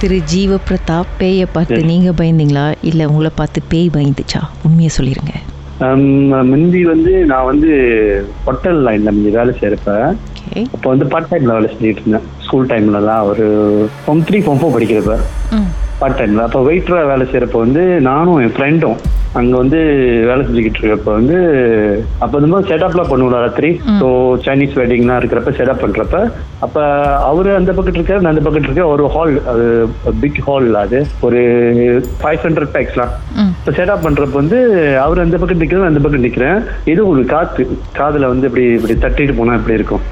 திரு ஜீவ பிரதாப் பேயை பார்த்து நீங்க பயந்தீங்களா? இல்ல உங்களை பார்த்து பேய் பயந்துச்சா? உண்மையை சொல்லிருங்க. முந்தி வந்து நான் வந்து ஹோட்டல் லைன்ல முந்தி வேலை செய்யறப்ப அப்போ வந்து பார்ட் டைம்ல வேலை செஞ்சுட்டு இருந்தேன். ஸ்கூல் டைம்லலாம் ஒரு ஃபார்ம் த்ரீ ஃபார்ம் ஃபோர் படிக்கிறப்ப. பார்ட் டைம்ல அப்போ வெயிட்டரா வேலை செய்யறப்ப வந்து நானும் என் ஃப்ரெண்டும் அங்க வந்து வேலை செஞ்சுக்கிட்டு இருக்கப்ப வந்து அப்போ வந்து செட்டப்லாம் பண்ணுவோம் ராத்திரி. ஸோ சைனீஸ் வெட்டிங்லாம் இருக்கிறப்ப செட்டப் பண்றப்ப அப்ப அவரு அந்த பக்கத்து இருக்காரு நான் அந்த பக்கத்து இருக்க ஒரு ஹால் அது பிக் ஹால் அது. ஒரு ஃபைவ் ஹண்ட்ரட் பேக்ஸ்லாம் இப்போ செட்டப் பண்றப்ப வந்து அவர் அந்த பக்கம் நிக்கிறேன் அந்த பக்கம் நிக்கிறேன். ஏதோ ஒரு காத்து காதுல வந்து இப்படி இப்படி தட்டிட்டு போனா இப்படி இருக்கும்?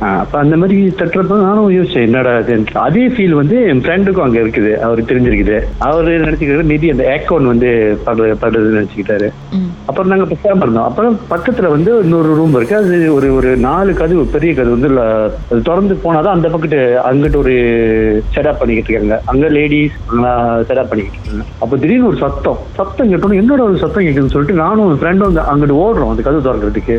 அப்ப அந்த மாதிரி தட்டுறப்ப நானும் யோசிச்சேன் என்னடா அதே ஃபீல் வந்து என் ஃப்ரெண்டுக்கும் அங்க இருக்குது அவருக்கு தெரிஞ்சிருக்குது. அவரு நினைச்சுக்கிட்டாரு மேபி அந்த ஏக்கோன் வந்து படுறது படுறதுன்னு நினைச்சுக்கிட்டாரு. அப்புறம் நாங்க பேசாம இருந்தோம் அப்புறம் பக்கத்துல வந்து இன்னொரு ரூம் இருக்கு. அது ஒரு ஒரு நாலு கதவு பெரிய கதவு வந்து அது திறந்து போனாதான் அந்த பக்கத்து அங்கிட்டு ஒரு செட்டப் பண்ணிக்கிட்டு இருக்காங்க. அங்க லேடிஸ் செட்டப் பண்ணிக்கிட்டு இருக்காங்க. அப்ப திடீர்னு ஒரு சத்தம். சத்தம் கேட்டோம் என்னோட ஒரு சத்தம் கேட்குதுன்னு சொல்லிட்டு நானும் ஃப்ரெண்டும் அங்கிட்டு ஓடுறோம் அந்த கதவு திறக்கிறதுக்கு.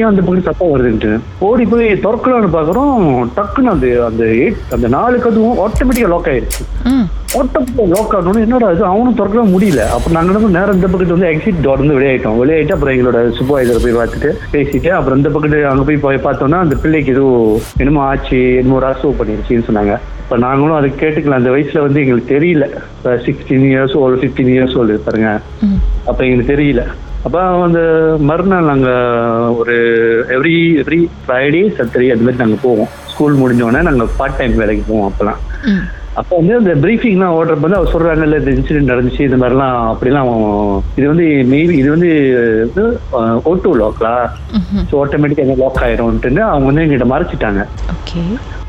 ஏன் அந்த பக்கம் சத்தம் வருதுன்ட்டு? ஓடி போய் திறக்கலாம்னு பாக்குறோம் டக்குன்னு அந்த அந்த eight- அந்த நாலு கதவும் ஆட்டோமேட்டிக்கா லாக் ஆயிருச்சு. ஆட்டோமேட்டிக்கா லாக் ஆகணும் என்னடா இது? அவனும் திறக்கலாம் முடியல. அப்ப நாங்க பண்ணோம், நேரம் இந்த பக்கத்து வந்து எக்ஸிட் டோர் வந்து வெளியாயிட்டோம். வெளியாயிட்டு அப்புறம் எங்களோட சூப்பர்வைசரை போய் பார்த்துட்டு பேசிட்டு அப்புறம் இந்த பக்கத்து அங்க போய் போய் பார்த்தோம்னா அந்த பிள்ளைக்கு ஏதோ என்னமோ ஆச்சு என்னமோ அசூவ் பண்ணிருச்சுன்னு சொன்னாங்க. இப்ப நாங்களும் அதை கேட்டுக்கலாம். அந்த வயசுல வந்து எங்களுக்கு தெரியல. Sixteen years old fifteen years old பாருங்க. அப்ப எங்களுக்கு தெரியல. அப்போ அந்த மறுநாள் நாங்கள் ஒரு எவ்ரி எவ்ரி ஃப்ரைடே சத்தரி அது மாதிரி நாங்கள் போவோம். ஸ்கூல் முடிஞ்சோடனே நாங்கள் பார்ட் டைம் வேலைக்கு போவோம் அப்போலாம் அப்போ வந்து அந்த பிரீஃபிங்லாம் ஓடுறப்ப வந்து அவர் சொல்றாங்கல்ல இந்த இன்சிடென்ட் நடந்துச்சு இந்த மாதிரிலாம் அப்படிலாம் இது வந்து மேபி இது வந்து ஓட்டோ லாக்லா. ஸோ ஆட்டோமேட்டிக்காக லாக் ஆயிரும்ட்டுன்னு அவங்க வந்து எங்கிட்ட மறைச்சிட்டாங்க.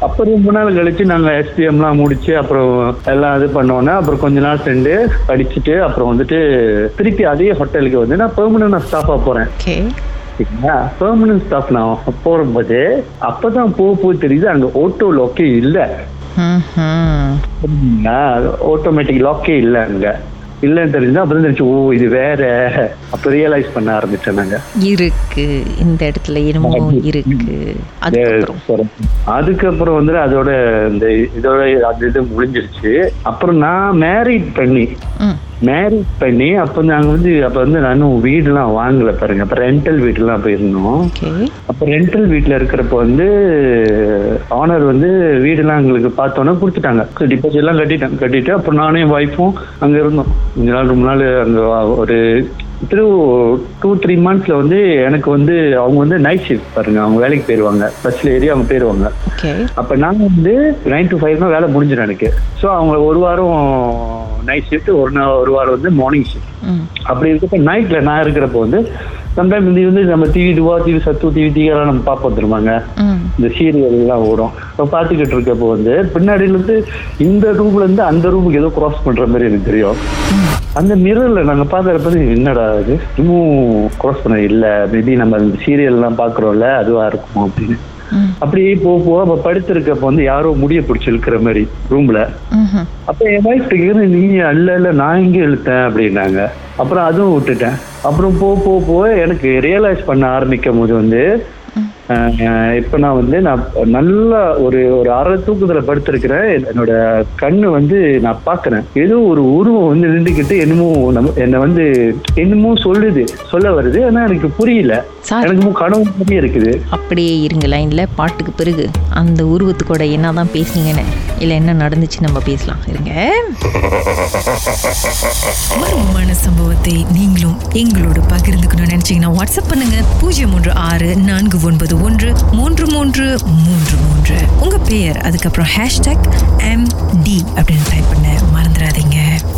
அப்புறம் ரொம்ப நாள் கழிச்சு நாங்க எஸ்பிஎம்லாம் முடிச்சு அப்புறம் எல்லாம் இது பண்ணோன்னே அப்புறம் கொஞ்ச நாள் சென்று படிச்சுட்டு அப்புறம் வந்துட்டு திருப்பி அதே ஹோட்டலுக்கு வந்து நான் பெர்மனன்ட் ஸ்டாஃபா போறேன். ஓகே. பெர்மனன்ட் ஸ்டாஃப் நான் போகும்போது அப்பதான் போக போக தெரியுது அங்க ஆட்டோ லாக்கே இல்ல. ஆட்டோமேட்டிக் லாக்கே இல்ல அங்க. இல்லன்னு தெரிஞ்சா அப்புறம் தெரிஞ்சு ஓ இது வேற. அப்ப ரியலைஸ் பண்ண ஆரம்பிச்சேன் இருக்கு. இந்த இடத்துல என்னமோ இருக்கு. அதுக்கப்புறம். வந்து அதோட இந்த இதோட அது இது முடிஞ்சிருச்சு. அப்புறம் நான் மேரிட் பண்ணி ம் மேரிட் பண்ணி அப்போ நாங்க வந்து அப்ப வந்து நானும் வீடுலாம் வாங்கல பாருங்க. அப்ப ரெண்டல் வீட்டுலாம் போயிருந்தோம். அப்ப ரெண்டல் வீட்ல இருக்கிறப்ப வந்து ஆனர் வந்து வீடெல்லாம் எங்களுக்கு பார்த்தோன்னே கொடுத்துட்டாங்க. டிபாசிட் எல்லாம் கட்டிட்டாங்க கட்டிட்டு அப்புறம் நானும் என் ஒய்ஃபும் அங்க இருந்தோம். கொஞ்ச நாள் ரொம்ப நாள் அங்க ஒரு த்ரூ டூ த்ரீ மந்த்ஸ்ல வந்து எனக்கு வந்து அவங்க வந்து நைட் ஷிஃப்ட் பாருங்க. அவங்க வேலைக்கு போயிருவாங்க. பஸ்ல ஏறி அவங்க போயிருவாங்க. ஓகே அப்ப நான் வந்து நைன் டு ஃபைவ் தான் வேலை முடிஞ்சிடும் எனக்கு. ஸோ அவங்க ஒரு வாரம் நைட் ஷிஃப்ட் ஒரு நாள் ஒரு வாரம் வந்து மார்னிங் ஷிஃப்ட் அப்படி இருக்கப்ப நைட்ல நான் இருக்கிறப்போ வந்து சம்டைம் இது வந்து நம்ம டிவி டுவா டிவி சத்து டிவி டிவிலாம் நம்ம பார்ப்போம் தெரியுமாங்க? ம். இந்த சீரியல் எல்லாம் ஓடும். இப்போ பார்த்துக்கிட்டு இருக்கப்போ வந்து பின்னாடியில இருந்து இந்த ரூம்ல இருந்து அந்த ரூமுக்கு ஏதோ கிராஸ் பண்ற மாதிரி எனக்கு தெரியும். அந்த மிரர்ல நாங்க பாக்குறப்ப என்னடா இது? இன்னும் கிராஸ் பண்ண இல்ல. மேபி நம்ம இந்த சீரியல் எல்லாம் பாக்குறோம்ல அதுவா இருக்கும் அப்படின்னு. அப்படியே போக போக அப்ப படுத்திருக்கப்ப வந்து யாரோ முடிய பிடிச்சி இழுக்கிற மாதிரி ரூம்ல. அப்ப என் வைஃப் கேக்குது நீ அல்ல இல்ல நான் எங்க இழுத்தேன் அப்படின்னாங்க. அப்புறம் அதுவும் விட்டுட்டேன். அப்புறம் போ போ போக எனக்கு ரியலைஸ் பண்ண ஆரம்பிக்கும் போது வந்து இப்ப நான் வந்து நான் நல்லா ஒரு ஒரு அரை தூக்கத்துல படுத்திருக்கிறேன். என்னோட கண்ணு வந்து நான் பாக்குறேன். ஏதோ ஒரு உருவம் வந்து நின்றுக்கிட்டு என்னமோ நம்ம என்னை வந்து என்னமோ சொல்லுது சொல்ல வருது. ஆனா எனக்கு புரியல. எனக்கு கனவு இருக்குது. அப்படியே இருங்க லைன்ல பாட்டுக்கு பிறகு அந்த உருவத்துக்கூட என்னதான் பேசுனீங்கன்னு. இல்லை என்ன நடந்துச்சு நம்ம பேசலாம். இருங்க. மர்மமான சம்பவத்தை நீங்களும் எங்களோட பகிர்ந்துக்கணும்னு நினைச்சீங்கன்னா வாட்ஸ்அப் பண்ணுங்க. பூஜ்ஜியம் மூன்று ஆறு நான்கு ஒன்பது ஒன்று மூன்று மூன்று மூன்று மூன்று. உங்க பெயர் அதுக்கப்புறம் ஹேஷ்டாக் எம் டி அப்படின்னு